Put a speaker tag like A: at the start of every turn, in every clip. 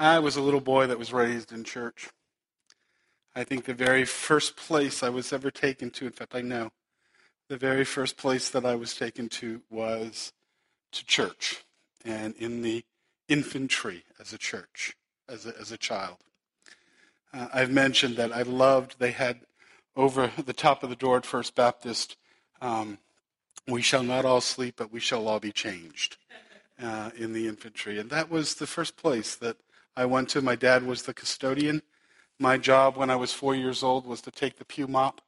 A: I was a little boy that was raised in church. I think the very first place I was ever taken to, in fact, I know, the very first place that I was taken to was to church and in the infantry as a church, as a, as a child. Uh, I've mentioned that I loved, they had over the top of the door at First Baptist, um, we shall not all sleep, but we shall all be changed uh, in the infantry. And that was the first place that I went to. My dad was the custodian. My job when I was four years old was to take the pew mop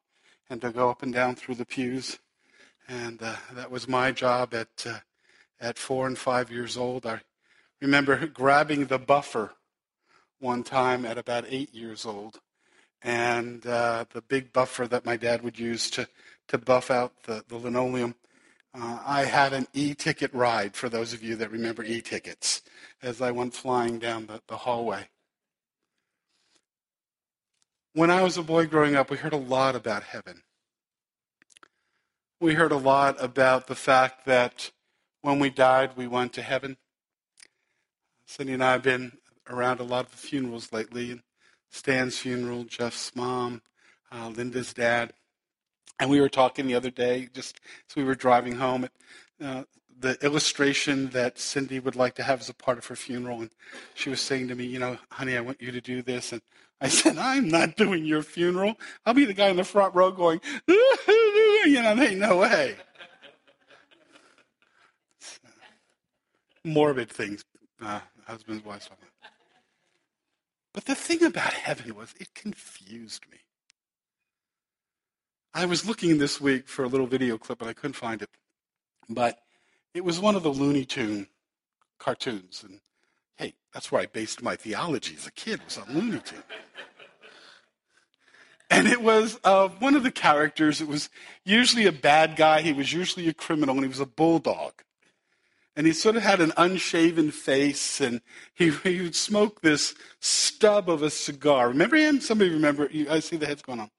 A: and to go up and down through the pews. And uh, that was my job at, uh, at four and five years old. I remember grabbing the buffer one time at about eight years old. And uh, the big buffer that my dad would use to, to buff out the, the linoleum. Uh, I had an e-ticket ride, for those of you that remember e-tickets, as I went flying down the, the hallway. When I was a boy growing up, we heard a lot about heaven. We heard a lot about the fact that when we died, we went to heaven. Cindy and I have been around a lot of funerals lately. Stan's funeral, Jeff's mom, uh, Linda's dad. And we were talking the other day, just as we were driving home, uh, the illustration that Cindy would like to have as a part of her funeral. And she was saying to me, You know, honey, I want you to do this. And I said, I'm not doing your funeral. I'll be the guy in the front row going, You know, ain't no way. Morbid things, uh, husbands, wives. But the thing about heaven was it confused me. I was looking this week for a little video clip and I couldn't find it. But it was one of the Looney Tune cartoons. And hey, that's where I based my theology as a kid, was on Looney Tune. and it was uh, one of the characters. It was usually a bad guy. He was usually a criminal, and he was a bulldog and he sort of had an unshaven face, and he, he would smoke this stub of a cigar. Remember him? Somebody remember? I see the heads going on.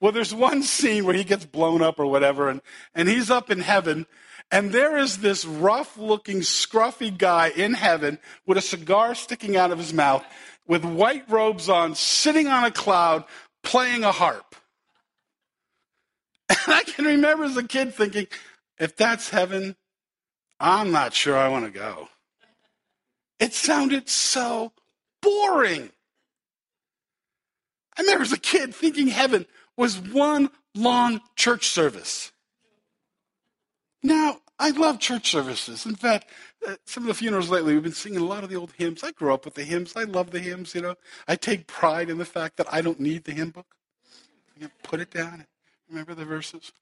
A: Well, there's one scene where he gets blown up or whatever, and, and he's up in heaven, and there is this rough looking, scruffy guy in heaven with a cigar sticking out of his mouth, with white robes on, sitting on a cloud, playing a harp. And I can remember as a kid thinking, if that's heaven, I'm not sure I want to go. It sounded so boring. I remember as a kid thinking heaven was one long church service. Now, I love church services. In fact, uh, some of the funerals lately, we've been singing a lot of the old hymns. I grew up with the hymns. I love the hymns, you know. I take pride in the fact that I don't need the hymn book. I can put it down and remember the verses.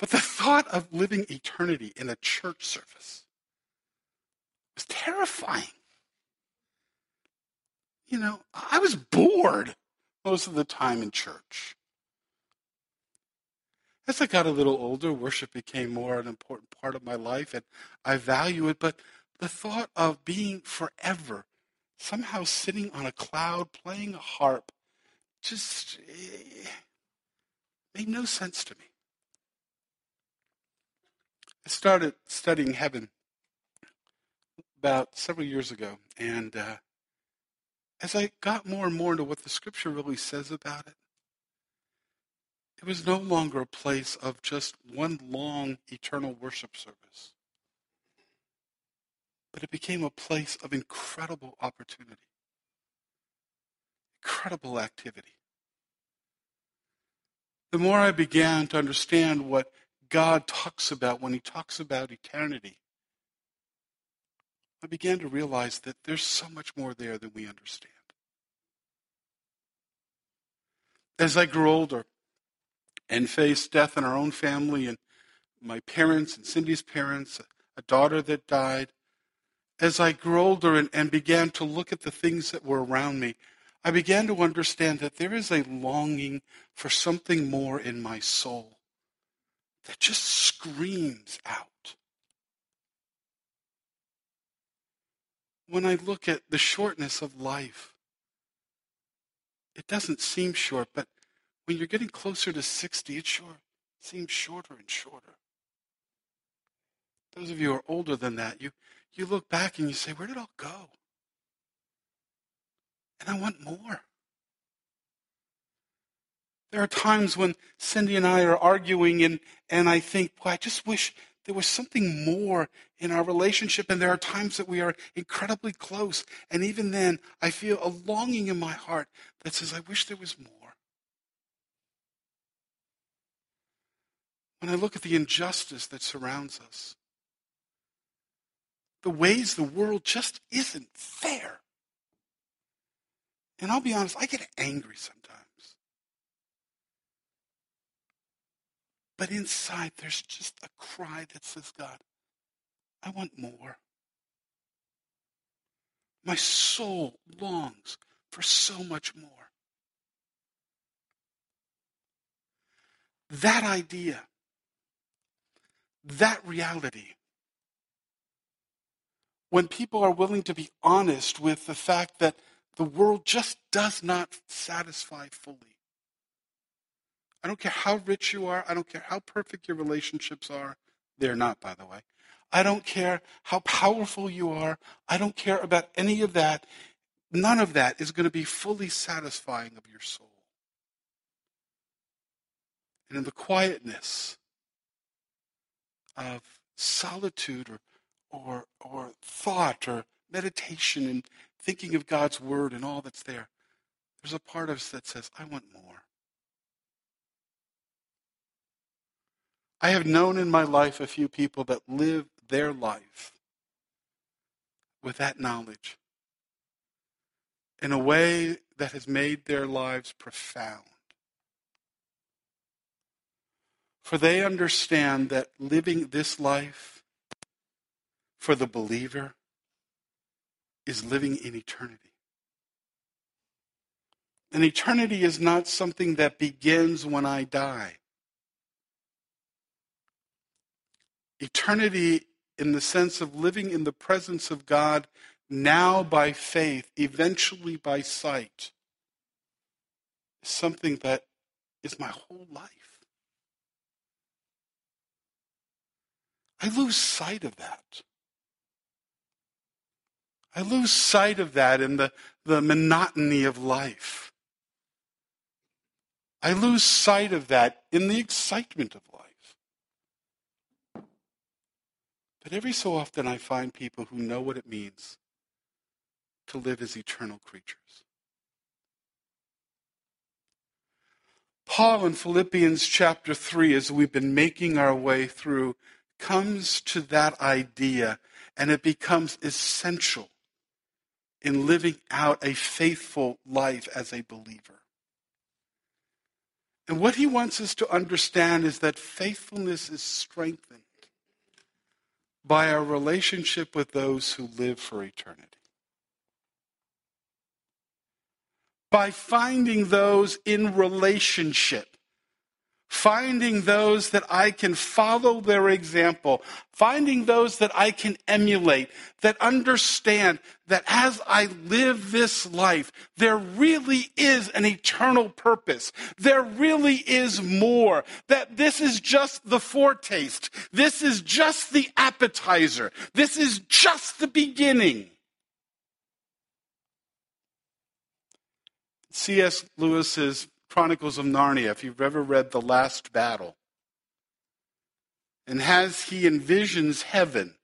A: But the thought of living eternity in a church service was terrifying. You know, I was bored most of the time in church. As I got a little older, worship became more an important part of my life, and I value it. But the thought of being forever, somehow sitting on a cloud playing a harp, just eh, made no sense to me. I started studying heaven about several years ago, and uh, as I got more and more into what the scripture really says about it, it was no longer a place of just one long eternal worship service, but it became a place of incredible opportunity, incredible activity. The more I began to understand what God talks about when he talks about eternity, I began to realize that there's so much more there than we understand. As I grew older and faced death in our own family and my parents and Cindy's parents, a daughter that died, as I grew older and, and began to look at the things that were around me, I began to understand that there is a longing for something more in my soul that just screams out. When I look at the shortness of life, it doesn't seem short, but when you're getting closer to 60, it sure seems shorter and shorter. Those of you who are older than that, you, you look back and you say, where did it all go? And I want more. There are times when Cindy and I are arguing, and, and I think, well, I just wish there was something more in our relationship. And there are times that we are incredibly close. And even then, I feel a longing in my heart that says, I wish there was more. When I look at the injustice that surrounds us, the ways the world just isn't fair. And I'll be honest, I get angry sometimes. But inside, there's just a cry that says, God, I want more. My soul longs for so much more. That idea, that reality, when people are willing to be honest with the fact that the world just does not satisfy fully. I don't care how rich you are. I don't care how perfect your relationships are. They're not, by the way. I don't care how powerful you are. I don't care about any of that. None of that is going to be fully satisfying of your soul. And in the quietness of solitude or, or, or thought or meditation and thinking of God's word and all that's there, there's a part of us that says, I want more. I have known in my life a few people that live their life with that knowledge in a way that has made their lives profound. For they understand that living this life for the believer is living in eternity. And eternity is not something that begins when I die. Eternity, in the sense of living in the presence of God now by faith, eventually by sight, is something that is my whole life. I lose sight of that. I lose sight of that in the, the monotony of life. I lose sight of that in the excitement of life. But every so often I find people who know what it means to live as eternal creatures. Paul in Philippians chapter 3, as we've been making our way through, comes to that idea and it becomes essential in living out a faithful life as a believer. And what he wants us to understand is that faithfulness is strengthened by our relationship with those who live for eternity. By finding those in relationship finding those that I can follow their example, finding those that I can emulate, that understand that as I live this life, there really is an eternal purpose. There really is more. That this is just the foretaste. This is just the appetizer. This is just the beginning. C.S. Lewis's Chronicles of Narnia, if you've ever read The Last Battle. And as he envisions heaven,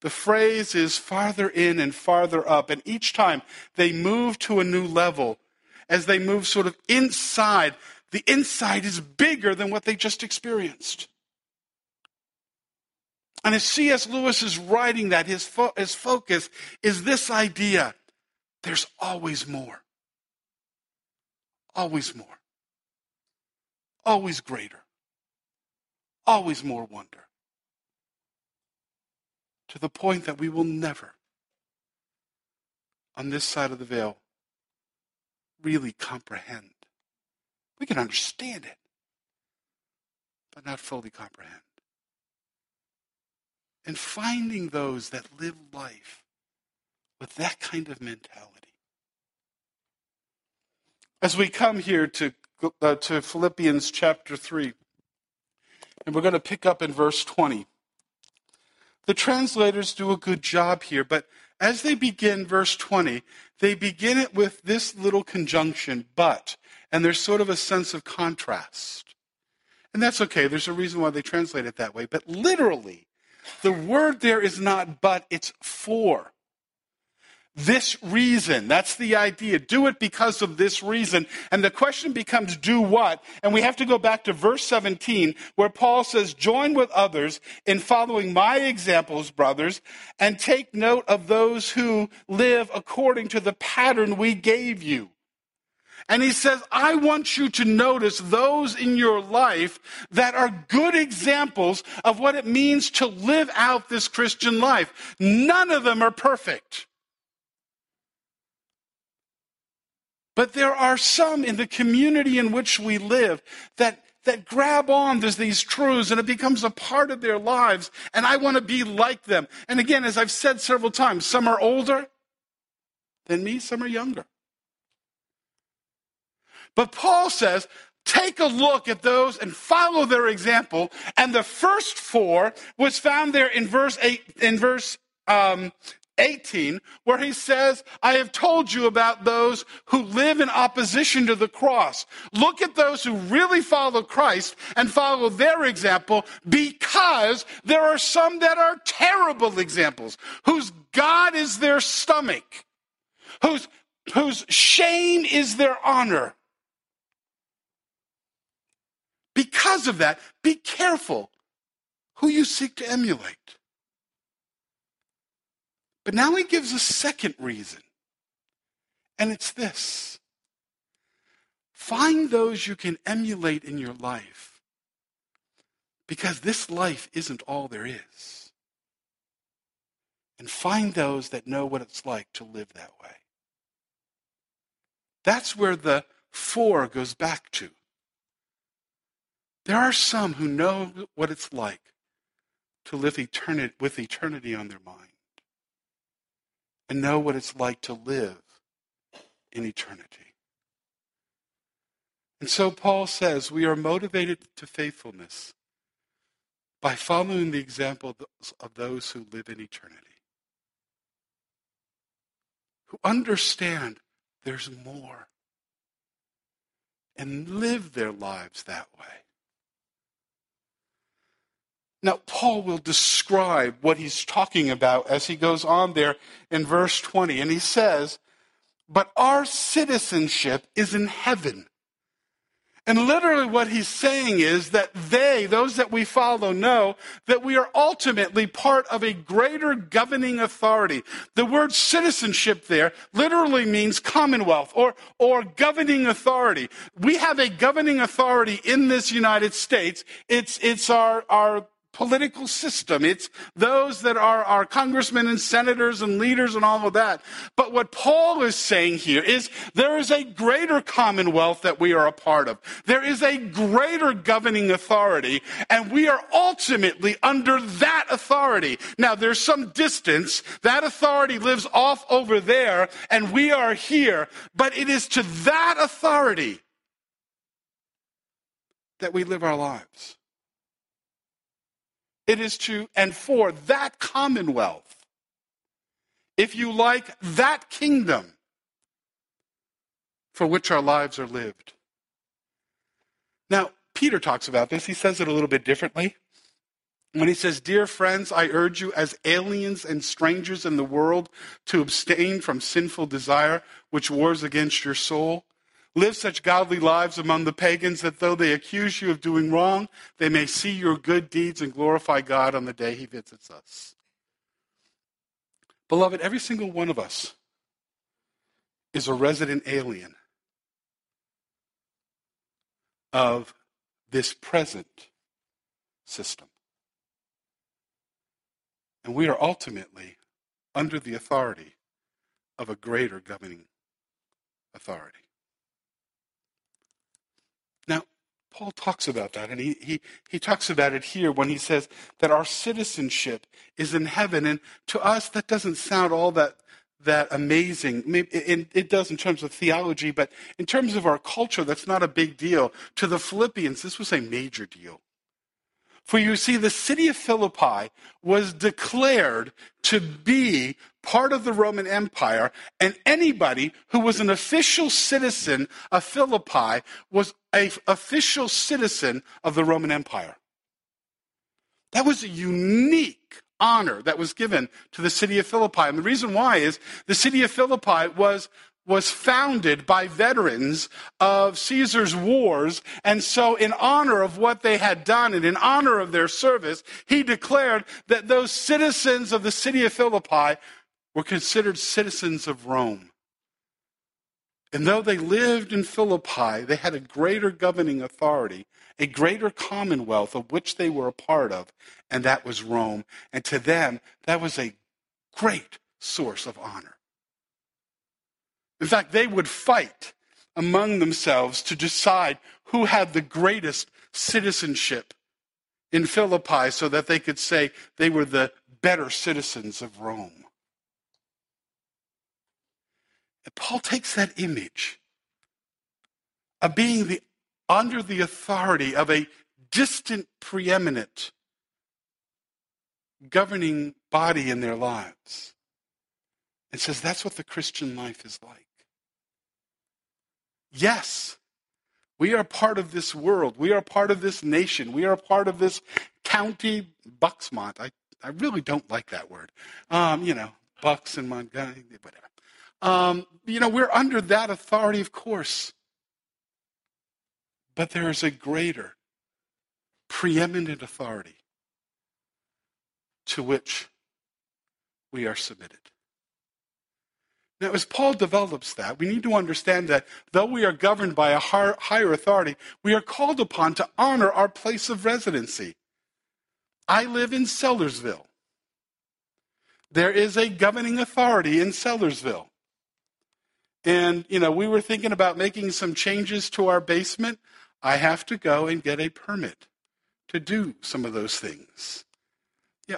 A: the phrase is farther in and farther up. And each time they move to a new level, as they move sort of inside, the inside is bigger than what they just experienced. And as C.S. Lewis is writing that, his, fo- his focus is this idea there's always more. Always more. Always greater. Always more wonder. To the point that we will never, on this side of the veil, really comprehend. We can understand it, but not fully comprehend. And finding those that live life with that kind of mentality as we come here to, uh, to Philippians chapter 3, and we're going to pick up in verse 20. the translators do a good job here, but as they begin verse 20, they begin it with this little conjunction, but, and there's sort of a sense of contrast. And that's okay. There's a reason why they translate it that way. But literally, the word there is not but, it's for this reason. That's the idea. Do it because of this reason. And the question becomes, do what? And we have to go back to verse 17 where Paul says, join with others in following my examples, brothers, and take note of those who live according to the pattern we gave you. And he says, I want you to notice those in your life that are good examples of what it means to live out this Christian life. None of them are perfect. But there are some in the community in which we live that, that grab on to these truths and it becomes a part of their lives. And I want to be like them. And again, as I've said several times, some are older than me, some are younger. But Paul says, take a look at those and follow their example. And the first four was found there in verse eight, in verse um, 18, where he says, I have told you about those who live in opposition to the cross. Look at those who really follow Christ and follow their example because there are some that are terrible examples, whose God is their stomach, whose, whose shame is their honor. Because of that, be careful who you seek to emulate. But now he gives a second reason, and it's this find those you can emulate in your life, because this life isn't all there is. And find those that know what it's like to live that way. That's where the four goes back to. There are some who know what it's like to live eternity, with eternity on their mind and know what it's like to live in eternity. And so Paul says we are motivated to faithfulness by following the example of those who live in eternity, who understand there's more and live their lives that way. Now, Paul will describe what he's talking about as he goes on there in verse 20. And he says, But our citizenship is in heaven. And literally, what he's saying is that they, those that we follow, know that we are ultimately part of a greater governing authority. The word citizenship there literally means commonwealth or, or governing authority. We have a governing authority in this United States. It's, it's our, our political system. It's those that are our congressmen and senators and leaders and all of that. But what Paul is saying here is there is a greater commonwealth that we are a part of. There is a greater governing authority, and we are ultimately under that authority. Now, there's some distance. That authority lives off over there, and we are here. But it is to that authority that we live our lives. It is to and for that commonwealth. If you like, that kingdom for which our lives are lived. Now, Peter talks about this. He says it a little bit differently. When he says, Dear friends, I urge you as aliens and strangers in the world to abstain from sinful desire which wars against your soul. Live such godly lives among the pagans that though they accuse you of doing wrong, they may see your good deeds and glorify God on the day he visits us. Beloved, every single one of us is a resident alien of this present system. And we are ultimately under the authority of a greater governing authority. Paul talks about that, and he, he, he talks about it here when he says that our citizenship is in heaven. And to us, that doesn't sound all that, that amazing. Maybe it, it does in terms of theology, but in terms of our culture, that's not a big deal. To the Philippians, this was a major deal. For you see, the city of Philippi was declared to be part of the Roman Empire, and anybody who was an official citizen of Philippi was an official citizen of the Roman Empire. That was a unique honor that was given to the city of Philippi. And the reason why is the city of Philippi was was founded by veterans of Caesar's wars. And so, in honor of what they had done and in honor of their service, he declared that those citizens of the city of Philippi were considered citizens of Rome. And though they lived in Philippi, they had a greater governing authority, a greater commonwealth of which they were a part of, and that was Rome. And to them, that was a great source of honor. In fact, they would fight among themselves to decide who had the greatest citizenship in Philippi so that they could say they were the better citizens of Rome. And Paul takes that image of being the, under the authority of a distant, preeminent governing body in their lives and says that's what the Christian life is like. Yes, we are part of this world. We are part of this nation. We are part of this county, Bucksmont. I, I really don't like that word. Um, you know, Bucks and Montgomery, whatever. Um, you know, we're under that authority, of course. But there is a greater, preeminent authority to which we are submitted. Now, as Paul develops that, we need to understand that though we are governed by a higher authority, we are called upon to honor our place of residency. I live in Sellersville. There is a governing authority in Sellersville. And, you know, we were thinking about making some changes to our basement. I have to go and get a permit to do some of those things.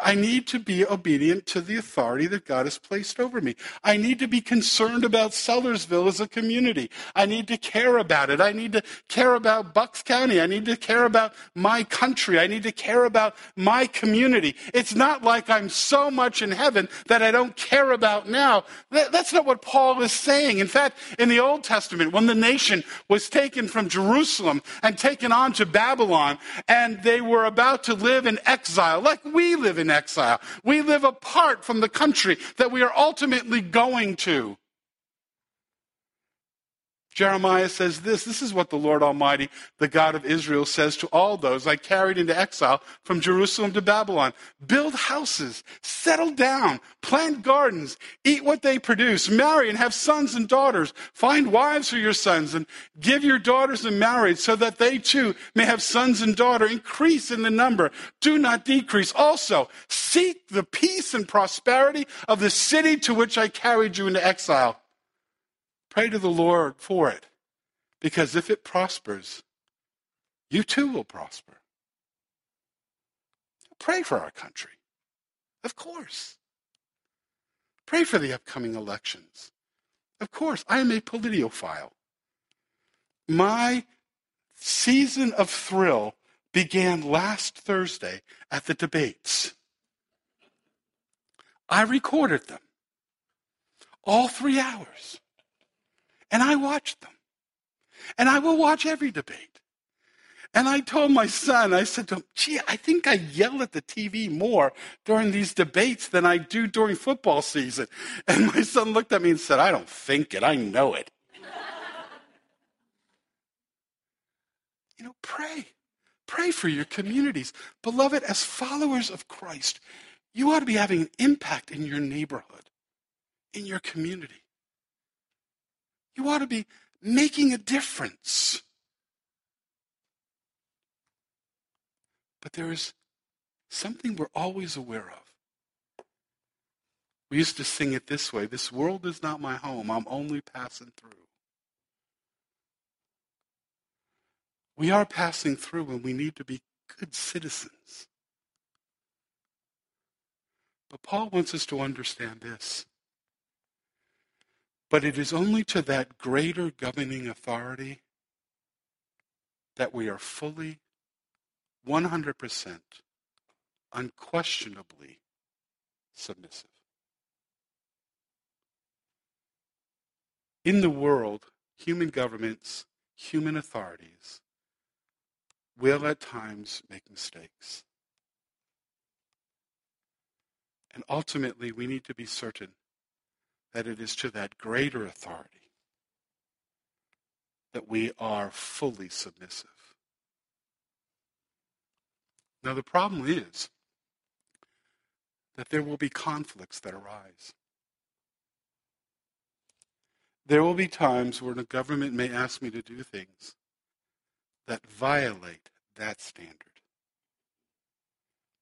A: I need to be obedient to the authority that God has placed over me. I need to be concerned about Sellersville as a community. I need to care about it. I need to care about Bucks County. I need to care about my country. I need to care about my community. It's not like I'm so much in heaven that I don't care about now. That's not what Paul is saying. In fact, in the Old Testament, when the nation was taken from Jerusalem and taken on to Babylon, and they were about to live in exile, like we live live in exile. We live apart from the country that we are ultimately going to. Jeremiah says this this is what the Lord Almighty, the God of Israel, says to all those I carried into exile from Jerusalem to Babylon Build houses, settle down, plant gardens, eat what they produce, marry and have sons and daughters, find wives for your sons, and give your daughters in marriage so that they too may have sons and daughters. Increase in the number, do not decrease. Also, seek the peace and prosperity of the city to which I carried you into exile. Pray to the Lord for it. Because if it prospers, you too will prosper. Pray for our country. Of course. Pray for the upcoming elections. Of course, I am a politiophile. My season of thrill began last Thursday at the debates. I recorded them, all three hours. And I watched them. And I will watch every debate. And I told my son, I said to him, gee, I think I yell at the TV more during these debates than I do during football season. And my son looked at me and said, I don't think it, I know it. you know, pray. Pray for your communities. Beloved, as followers of Christ, you ought to be having an impact in your neighborhood, in your community. You ought to be making a difference. But there is something we're always aware of. We used to sing it this way This world is not my home, I'm only passing through. We are passing through and we need to be good citizens. But Paul wants us to understand this but it is only to that greater governing authority that we are fully, 100% unquestionably submissive. In the world, human governments, human authorities will at times make mistakes. And ultimately, we need to be certain that it is to that greater authority that we are fully submissive. Now, the problem is that there will be conflicts that arise. There will be times when a government may ask me to do things that violate that standard.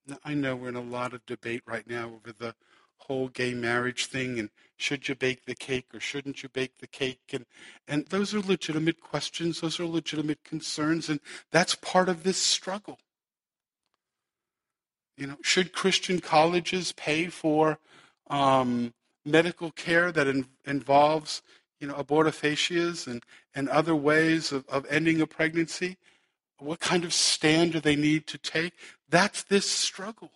A: Now, I know we're in a lot of debate right now over the whole gay marriage thing and should you bake the cake or shouldn't you bake the cake? And and those are legitimate questions those are legitimate concerns and that's part of this struggle. You know should christian colleges pay for um, medical care that in, involves you know abortifacients and and other ways of, of ending a pregnancy? What kind of stand do they need to take? That's this struggle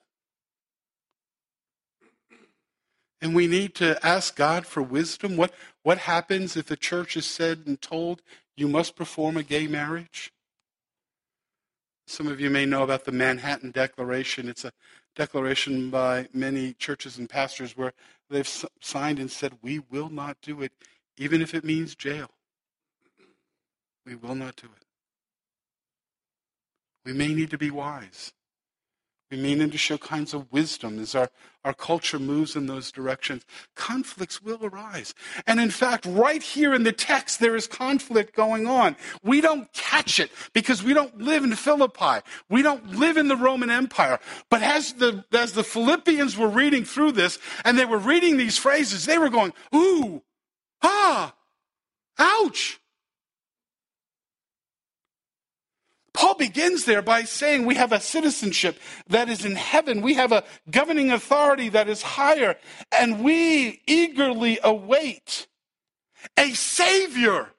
A: And we need to ask God for wisdom. What, what happens if the church is said and told you must perform a gay marriage? Some of you may know about the Manhattan Declaration. It's a declaration by many churches and pastors where they've signed and said, We will not do it, even if it means jail. We will not do it. We may need to be wise. We mean to show kinds of wisdom as our, our culture moves in those directions. Conflicts will arise. And in fact, right here in the text, there is conflict going on. We don't catch it because we don't live in Philippi. We don't live in the Roman Empire. But as the, as the Philippians were reading through this and they were reading these phrases, they were going, ooh, ah, ouch. Paul begins there by saying we have a citizenship that is in heaven. We have a governing authority that is higher, and we eagerly await a Savior.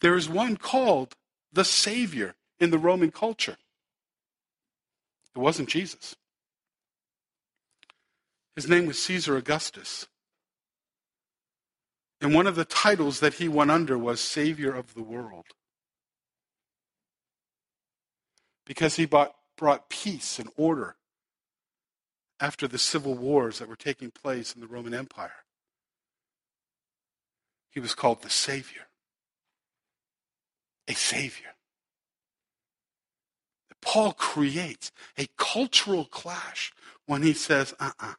A: There is one called the Savior in the Roman culture. It wasn't Jesus. His name was Caesar Augustus. And one of the titles that he went under was Savior of the World. Because he brought, brought peace and order after the civil wars that were taking place in the Roman Empire. He was called the Savior. A Savior. Paul creates a cultural clash when he says, uh uh-uh. uh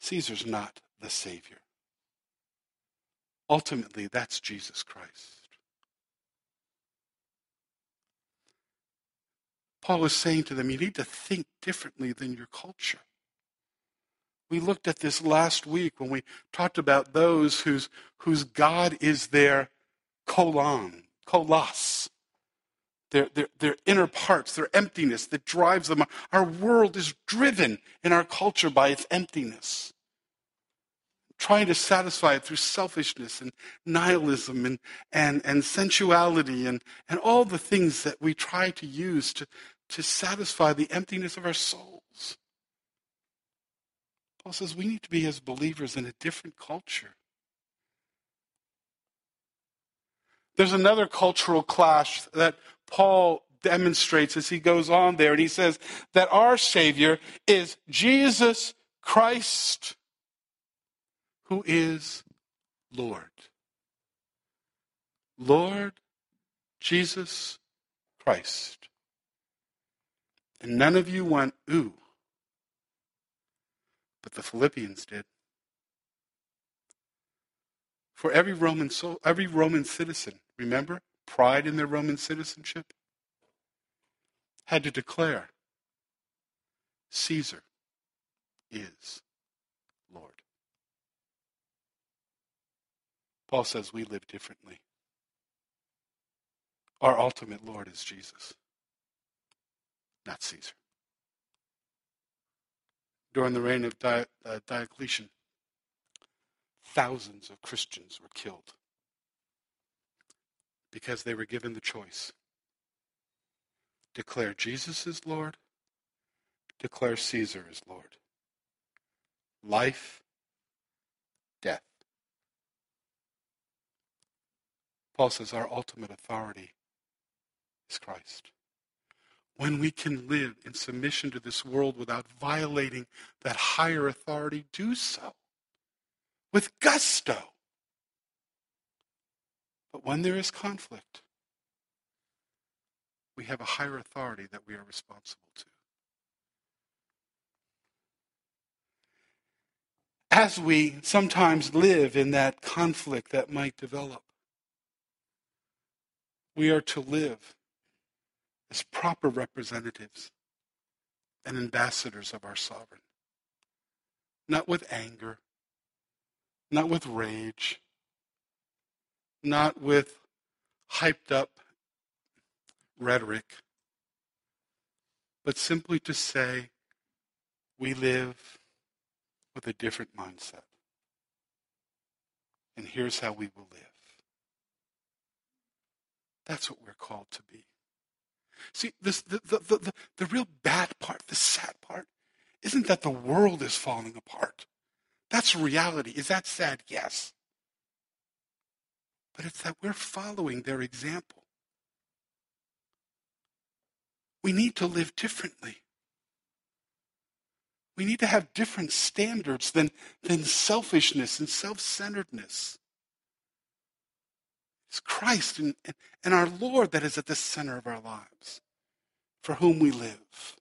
A: Caesar's not the Savior. Ultimately, that's Jesus Christ. Paul is saying to them, you need to think differently than your culture. We looked at this last week when we talked about those whose, whose God is their kolon, kolos, their, their, their inner parts, their emptiness that drives them. Our world is driven in our culture by its emptiness trying to satisfy it through selfishness and nihilism and, and, and sensuality and, and all the things that we try to use to, to satisfy the emptiness of our souls. Paul says we need to be, as believers, in a different culture. There's another cultural clash that Paul demonstrates as he goes on there, and he says that our Savior is Jesus Christ who is Lord. Lord Jesus Christ. And none of you went, ooh. But the Philippians did. For every Roman soul, every Roman citizen, remember, pride in their Roman citizenship, had to declare Caesar is Paul says we live differently. Our ultimate Lord is Jesus, not Caesar. During the reign of Di- uh, Diocletian, thousands of Christians were killed because they were given the choice Declare Jesus is Lord. Declare Caesar is Lord. Life, death. Paul says our ultimate authority is Christ. When we can live in submission to this world without violating that higher authority, do so with gusto. But when there is conflict, we have a higher authority that we are responsible to. As we sometimes live in that conflict that might develop, we are to live as proper representatives and ambassadors of our sovereign. Not with anger, not with rage, not with hyped up rhetoric, but simply to say we live with a different mindset. And here's how we will live. That's what we're called to be. See, this, the, the, the, the, real bad part, the sad part, isn't that the world is falling apart. That's reality. Is that sad? Yes. But it's that we're following their example. We need to live differently. We need to have different standards than, than selfishness and self centeredness. It's Christ and, and our Lord that is at the center of our lives, for whom we live.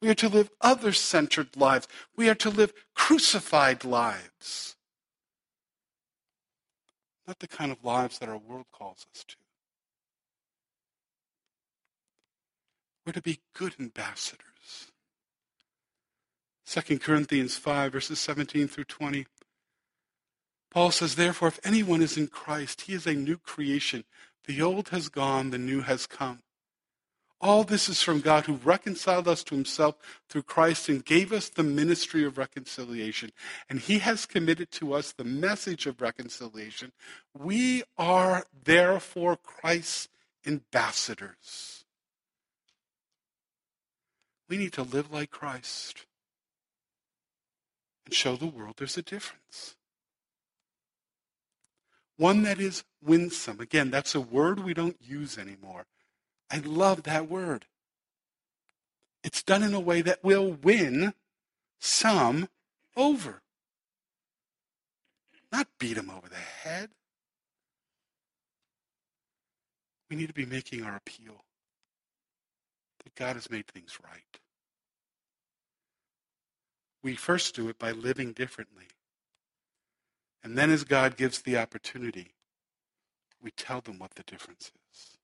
A: We are to live other centered lives. We are to live crucified lives. Not the kind of lives that our world calls us to. We're to be good ambassadors. 2 Corinthians 5, verses 17 through 20. Paul says, Therefore, if anyone is in Christ, he is a new creation. The old has gone, the new has come. All this is from God who reconciled us to himself through Christ and gave us the ministry of reconciliation. And he has committed to us the message of reconciliation. We are therefore Christ's ambassadors. We need to live like Christ and show the world there's a difference one that is winsome. Again, that's a word we don't use anymore. I love that word. It's done in a way that will win some over. Not beat them over the head. We need to be making our appeal that God has made things right. We first do it by living differently. And then as God gives the opportunity, we tell them what the difference is.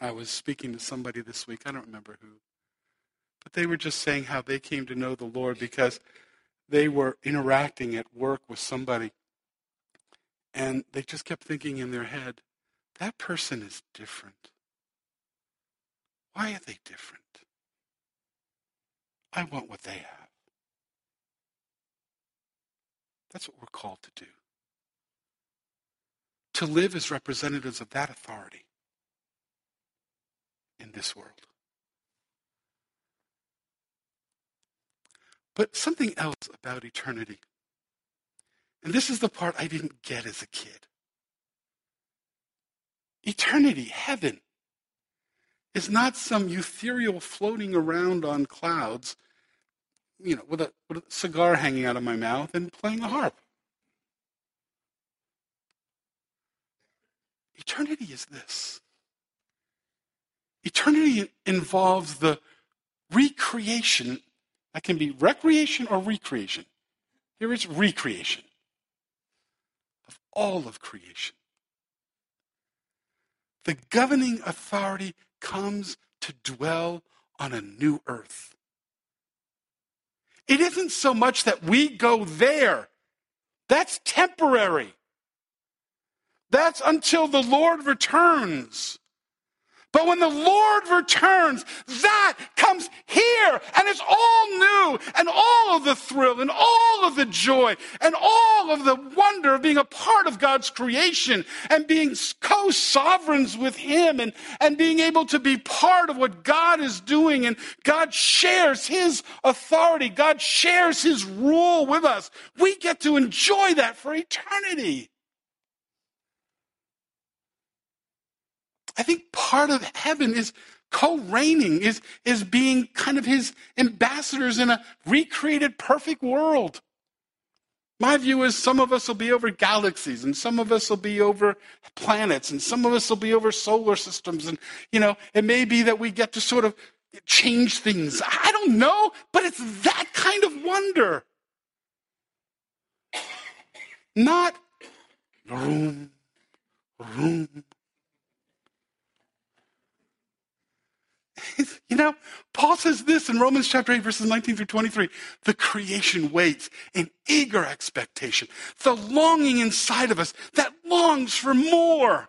A: I was speaking to somebody this week, I don't remember who, but they were just saying how they came to know the Lord because they were interacting at work with somebody and they just kept thinking in their head, that person is different. Why are they different? I want what they have. That's what we're called to do. To live as representatives of that authority in this world. But something else about eternity. And this is the part I didn't get as a kid. Eternity, heaven, is not some ethereal floating around on clouds you know, with a, with a cigar hanging out of my mouth and playing a harp. Eternity is this. Eternity involves the recreation. That can be recreation or recreation. Here is recreation of all of creation. The governing authority comes to dwell on a new earth. It isn't so much that we go there. That's temporary. That's until the Lord returns. But when the Lord returns, that comes here and it's all new and all of the thrill and all of the joy and all of the wonder of being a part of God's creation and being co sovereigns with Him and, and being able to be part of what God is doing. And God shares His authority, God shares His rule with us. We get to enjoy that for eternity. I think part of heaven is co-reigning, is, is being kind of his ambassadors in a recreated perfect world. My view is some of us will be over galaxies and some of us will be over planets and some of us will be over solar systems. And, you know, it may be that we get to sort of change things. I don't know, but it's that kind of wonder. Not room, room, you know, Paul says this in Romans chapter 8, verses 19 through 23. The creation waits in eager expectation, the longing inside of us that longs for more.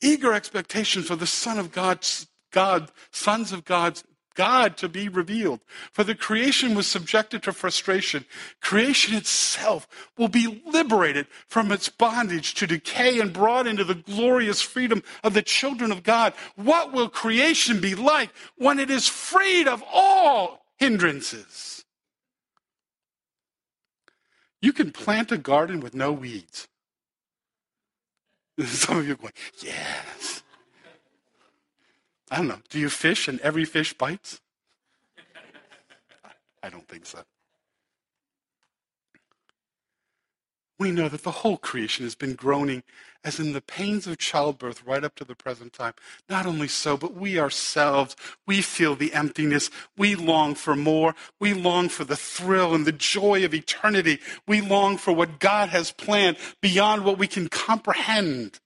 A: Eager expectation for the Son of God's God, sons of God's God to be revealed. For the creation was subjected to frustration. Creation itself will be liberated from its bondage to decay and brought into the glorious freedom of the children of God. What will creation be like when it is freed of all hindrances? You can plant a garden with no weeds. Some of you are going, yes. I don't know. Do you fish and every fish bites? I don't think so. We know that the whole creation has been groaning as in the pains of childbirth right up to the present time. Not only so, but we ourselves, we feel the emptiness. We long for more. We long for the thrill and the joy of eternity. We long for what God has planned beyond what we can comprehend.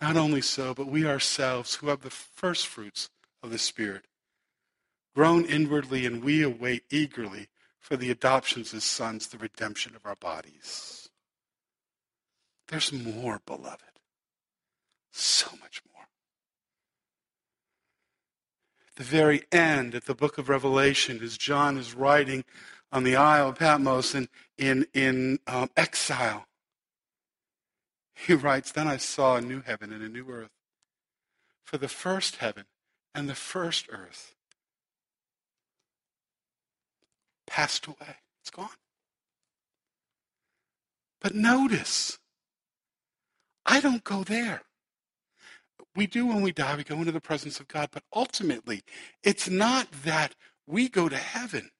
A: Not only so, but we ourselves, who have the first fruits of the Spirit, groan inwardly and we await eagerly for the adoptions as sons, the redemption of our bodies. There's more, beloved. So much more. At the very end of the book of Revelation, as John is writing on the Isle of Patmos in, in, in um, exile, he writes, Then I saw a new heaven and a new earth. For the first heaven and the first earth passed away. It's gone. But notice, I don't go there. We do when we die, we go into the presence of God, but ultimately, it's not that we go to heaven.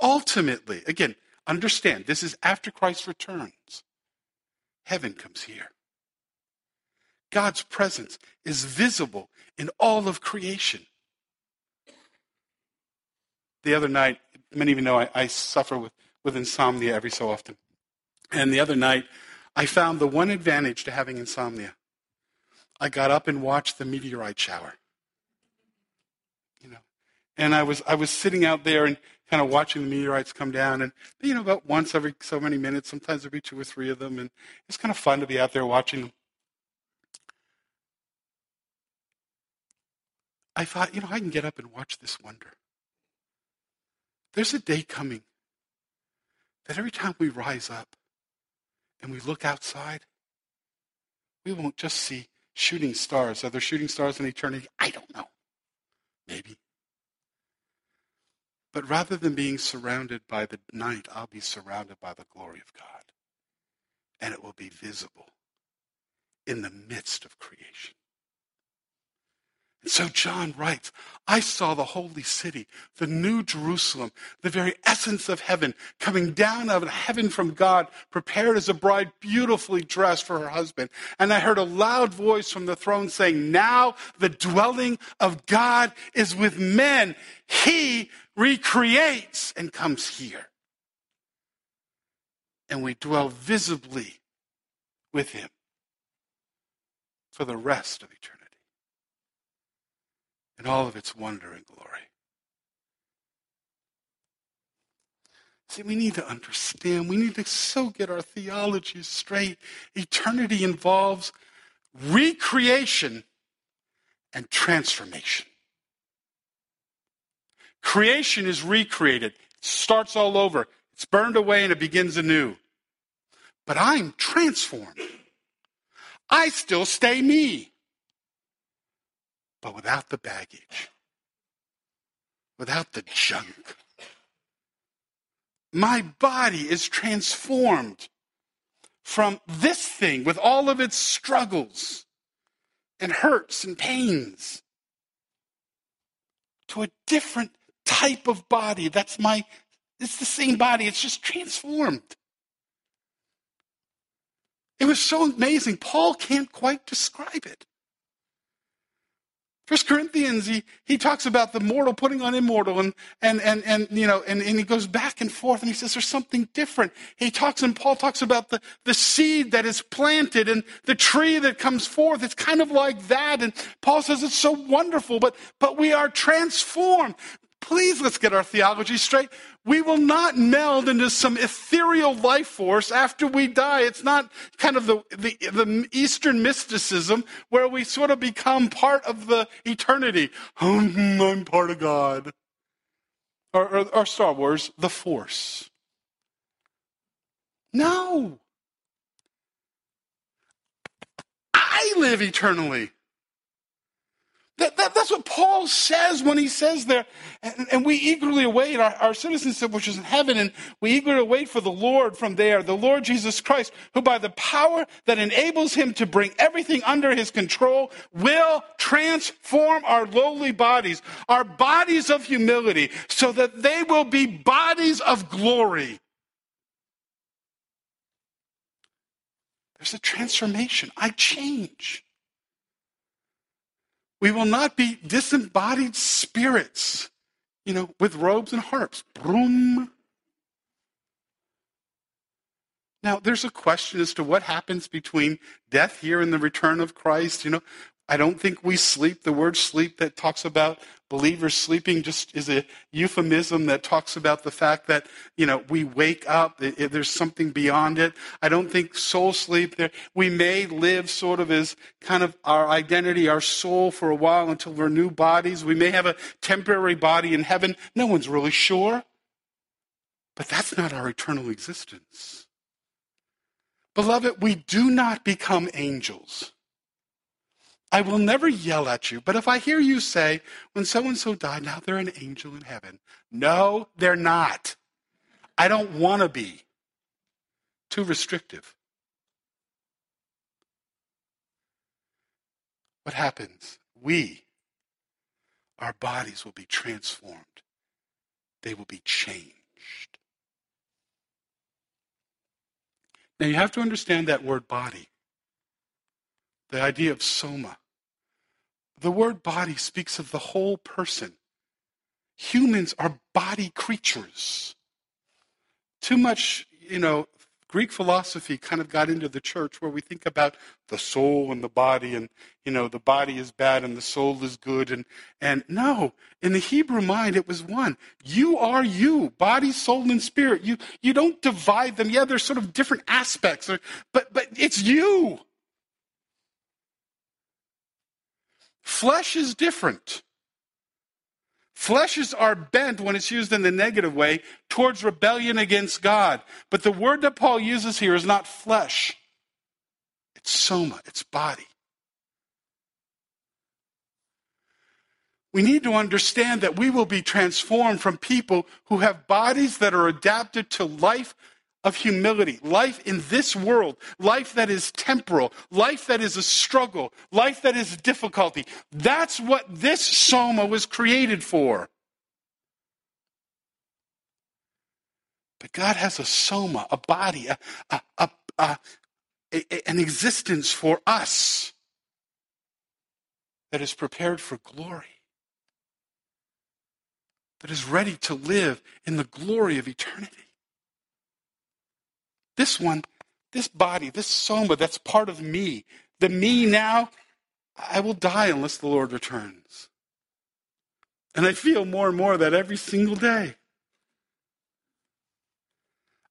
A: Ultimately, again, understand, this is after Christ returns. Heaven comes here. God's presence is visible in all of creation. The other night, many of you know I, I suffer with, with insomnia every so often. And the other night, I found the one advantage to having insomnia. I got up and watched the meteorite shower. You know, and I was I was sitting out there and kind of watching the meteorites come down, and you know, about once every so many minutes, sometimes there'd be two or three of them, and it's kind of fun to be out there watching them. I thought, you know, I can get up and watch this wonder. There's a day coming that every time we rise up and we look outside, we won't just see shooting stars. Are there shooting stars in eternity? I don't know. Maybe. But rather than being surrounded by the night, I'll be surrounded by the glory of God. And it will be visible in the midst of creation. And so John writes, I saw the holy city, the new Jerusalem, the very essence of heaven, coming down out of heaven from God, prepared as a bride beautifully dressed for her husband. And I heard a loud voice from the throne saying, Now the dwelling of God is with men. He recreates and comes here. And we dwell visibly with him for the rest of eternity in all of its wonder and glory. See, we need to understand. We need to so get our theology straight. Eternity involves recreation and transformation. Creation is recreated, it starts all over, it's burned away, and it begins anew. But I'm transformed. I still stay me, but without the baggage, without the junk. My body is transformed from this thing with all of its struggles and hurts and pains to a different type of body. That's my, it's the same body, it's just transformed. It was so amazing. Paul can't quite describe it. First Corinthians, he, he talks about the mortal putting on immortal and, and, and, and you know, and, and he goes back and forth and he says there's something different. He talks and Paul talks about the, the seed that is planted and the tree that comes forth. It's kind of like that. And Paul says it's so wonderful, but, but we are transformed. Please let's get our theology straight. We will not meld into some ethereal life force after we die. It's not kind of the, the, the Eastern mysticism where we sort of become part of the eternity. I'm part of God. Or, or, or Star Wars, the Force. No. I live eternally. That, that, that's what Paul says when he says there. And, and we eagerly await our, our, citizenship, which is in heaven, and we eagerly await for the Lord from there, the Lord Jesus Christ, who by the power that enables him to bring everything under his control will transform our lowly bodies, our bodies of humility, so that they will be bodies of glory. There's a transformation. I change. We will not be disembodied spirits, you know, with robes and harps. Broom. Now, there's a question as to what happens between death here and the return of Christ. You know, I don't think we sleep. The word sleep that talks about believers sleeping just is a euphemism that talks about the fact that, you know, we wake up. There's something beyond it. I don't think soul sleep there. We may live sort of as kind of our identity, our soul for a while until we're new bodies. We may have a temporary body in heaven. No one's really sure. But that's not our eternal existence. Beloved, we do not become angels. I will never yell at you, but if I hear you say, when so and so died, now they're an angel in heaven. No, they're not. I don't want to be. Too restrictive. What happens? We, our bodies will be transformed, they will be changed. Now you have to understand that word body, the idea of soma. The word body speaks of the whole person. Humans are body creatures. Too much, you know, Greek philosophy kind of got into the church where we think about the soul and the body and, you know, the body is bad and the soul is good. And, and no, in the Hebrew mind, it was one. You are you, body, soul, and spirit. You, you don't divide them. Yeah, there's sort of different aspects, but, but it's you. Flesh is different. Fleshes are bent when it's used in the negative way towards rebellion against God. But the word that Paul uses here is not flesh, it's soma, it's body. We need to understand that we will be transformed from people who have bodies that are adapted to life of humility, life in this world, life that is temporal, life that is a struggle, life that is a difficulty. That's what this soma was created for. But God has a soma, a body, a, a, a, an existence for us that is prepared for glory, that is ready to live in the glory of eternity. This one, this body, this soma that's part of me, the me now, I will die unless the Lord returns. And I feel more and more that every single day.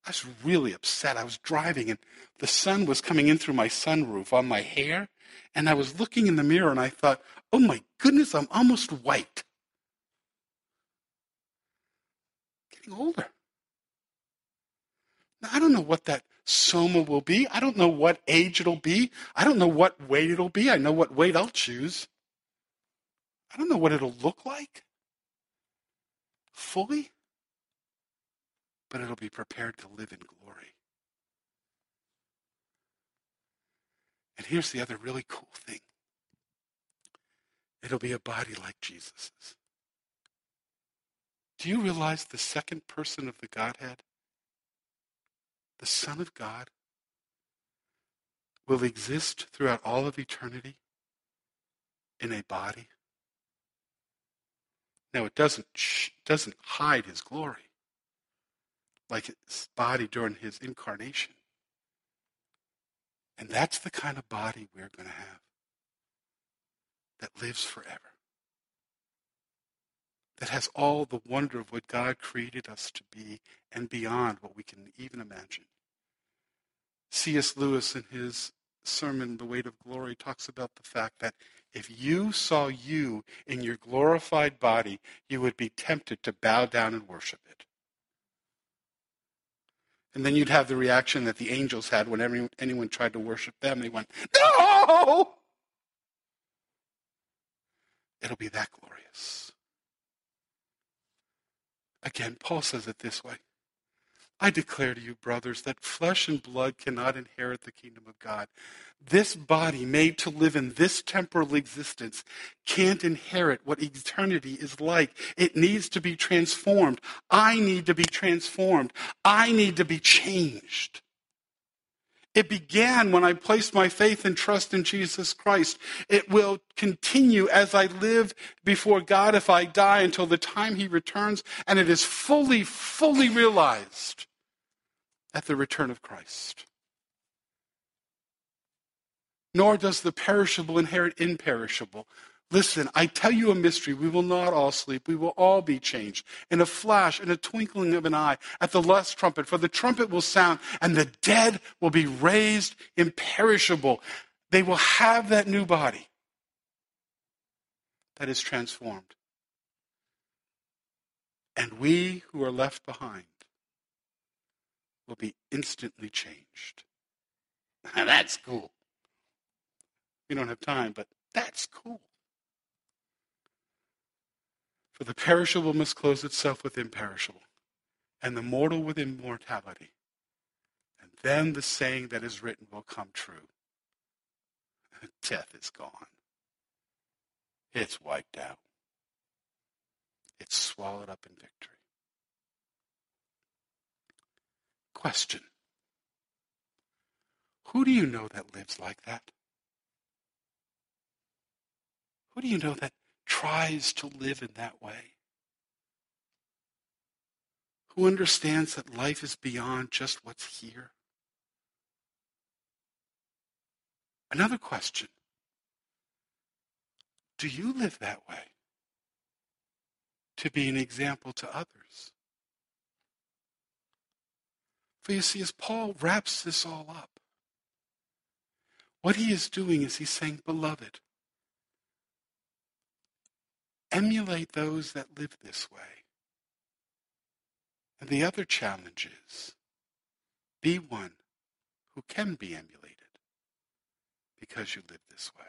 A: I was really upset. I was driving and the sun was coming in through my sunroof on my hair. And I was looking in the mirror and I thought, oh my goodness, I'm almost white. getting older. Now, I don't know what that soma will be. I don't know what age it'll be. I don't know what weight it'll be. I know what weight I'll choose. I don't know what it'll look like fully, but it'll be prepared to live in glory. And here's the other really cool thing it'll be a body like Jesus's. Do you realize the second person of the Godhead, the Son of God, will exist throughout all of eternity in a body? Now, it doesn't, doesn't hide his glory like his body during his incarnation. And that's the kind of body we're going to have that lives forever. That has all the wonder of what God created us to be and beyond what we can even imagine. C.S. Lewis, in his sermon, The Weight of Glory, talks about the fact that if you saw you in your glorified body, you would be tempted to bow down and worship it. And then you'd have the reaction that the angels had whenever anyone tried to worship them. They went, No! It'll be that glorious. Again, Paul says it this way I declare to you, brothers, that flesh and blood cannot inherit the kingdom of God. This body, made to live in this temporal existence, can't inherit what eternity is like. It needs to be transformed. I need to be transformed. I need to be changed. It began when I placed my faith and trust in Jesus Christ. It will continue as I live before God if I die until the time He returns, and it is fully, fully realized at the return of Christ. Nor does the perishable inherit imperishable. Listen, I tell you a mystery. We will not all sleep. We will all be changed in a flash, in a twinkling of an eye, at the last trumpet. For the trumpet will sound, and the dead will be raised imperishable. They will have that new body that is transformed. And we who are left behind will be instantly changed. Now that's cool. We don't have time, but that's cool. For the perishable must clothe itself with imperishable, and the mortal with immortality. And then the saying that is written will come true. Death is gone. It's wiped out. It's swallowed up in victory. Question Who do you know that lives like that? Who do you know that tries to live in that way? Who understands that life is beyond just what's here? Another question Do you live that way? To be an example to others? For you see, as Paul wraps this all up, what he is doing is he's saying, Beloved, emulate those that live this way. And the other challenge is be one who can be emulated because you live this way.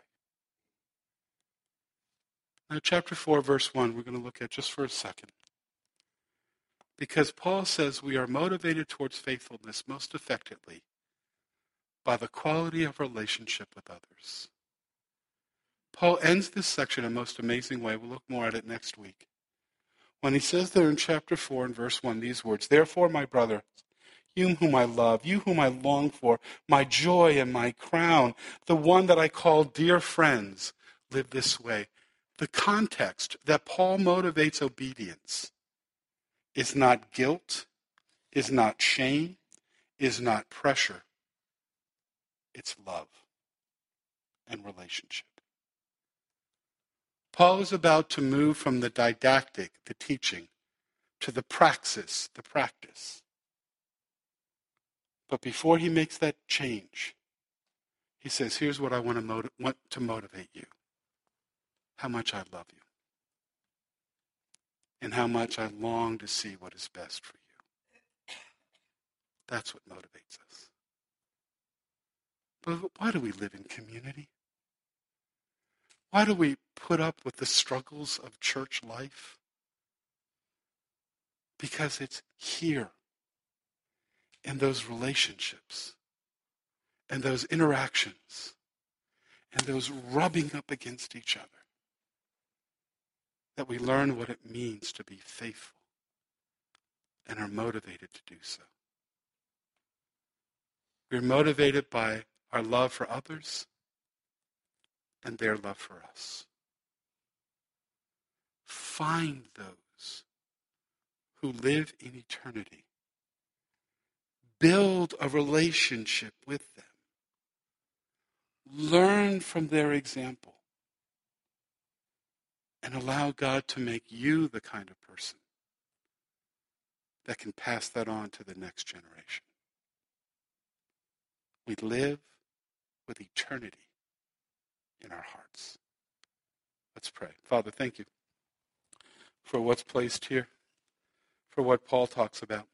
A: Now, chapter 4, verse 1, we're going to look at just for a second. Because Paul says we are motivated towards faithfulness most effectively by the quality of relationship with others. Paul ends this section in a most amazing way. We'll look more at it next week. When he says there in chapter 4 and verse 1 these words, Therefore, my brother, you whom I love, you whom I long for, my joy and my crown, the one that I call dear friends, live this way. The context that Paul motivates obedience is not guilt, is not shame, is not pressure. It's love and relationship. Paul is about to move from the didactic, the teaching, to the praxis, the practice. But before he makes that change, he says, Here's what I want to, motiv- want to motivate you how much I love you. and how much I long to see what is best for you. That's what motivates us. But why do we live in community? Why do we put up with the struggles of church life? Because it's here in those relationships and those interactions and those rubbing up against each other that we learn what it means to be faithful and are motivated to do so. We're motivated by our love for others and their love for us. Find those who live in eternity. Build a relationship with them. Learn from their example. And allow God to make you the kind of person that can pass that on to the next generation. We live with eternity in our hearts. Let's pray. Father, thank you for what's placed here, for what Paul talks about.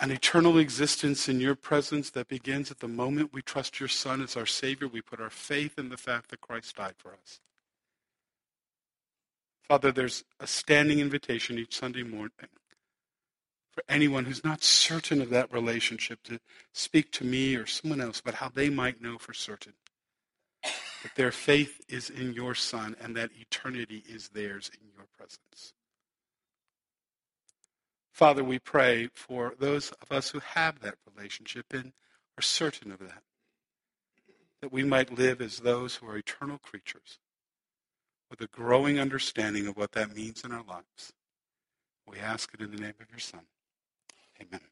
A: An eternal existence in your presence that begins at the moment we trust your Son as our Savior. We put our faith in the fact that Christ died for us. Father, there's a standing invitation each Sunday morning for anyone who's not certain of that relationship to speak to me or someone else about how they might know for certain that their faith is in your Son and that eternity is theirs in your presence. Father, we pray for those of us who have that relationship and are certain of that, that we might live as those who are eternal creatures with a growing understanding of what that means in our lives. We ask it in the name of your Son. Amen.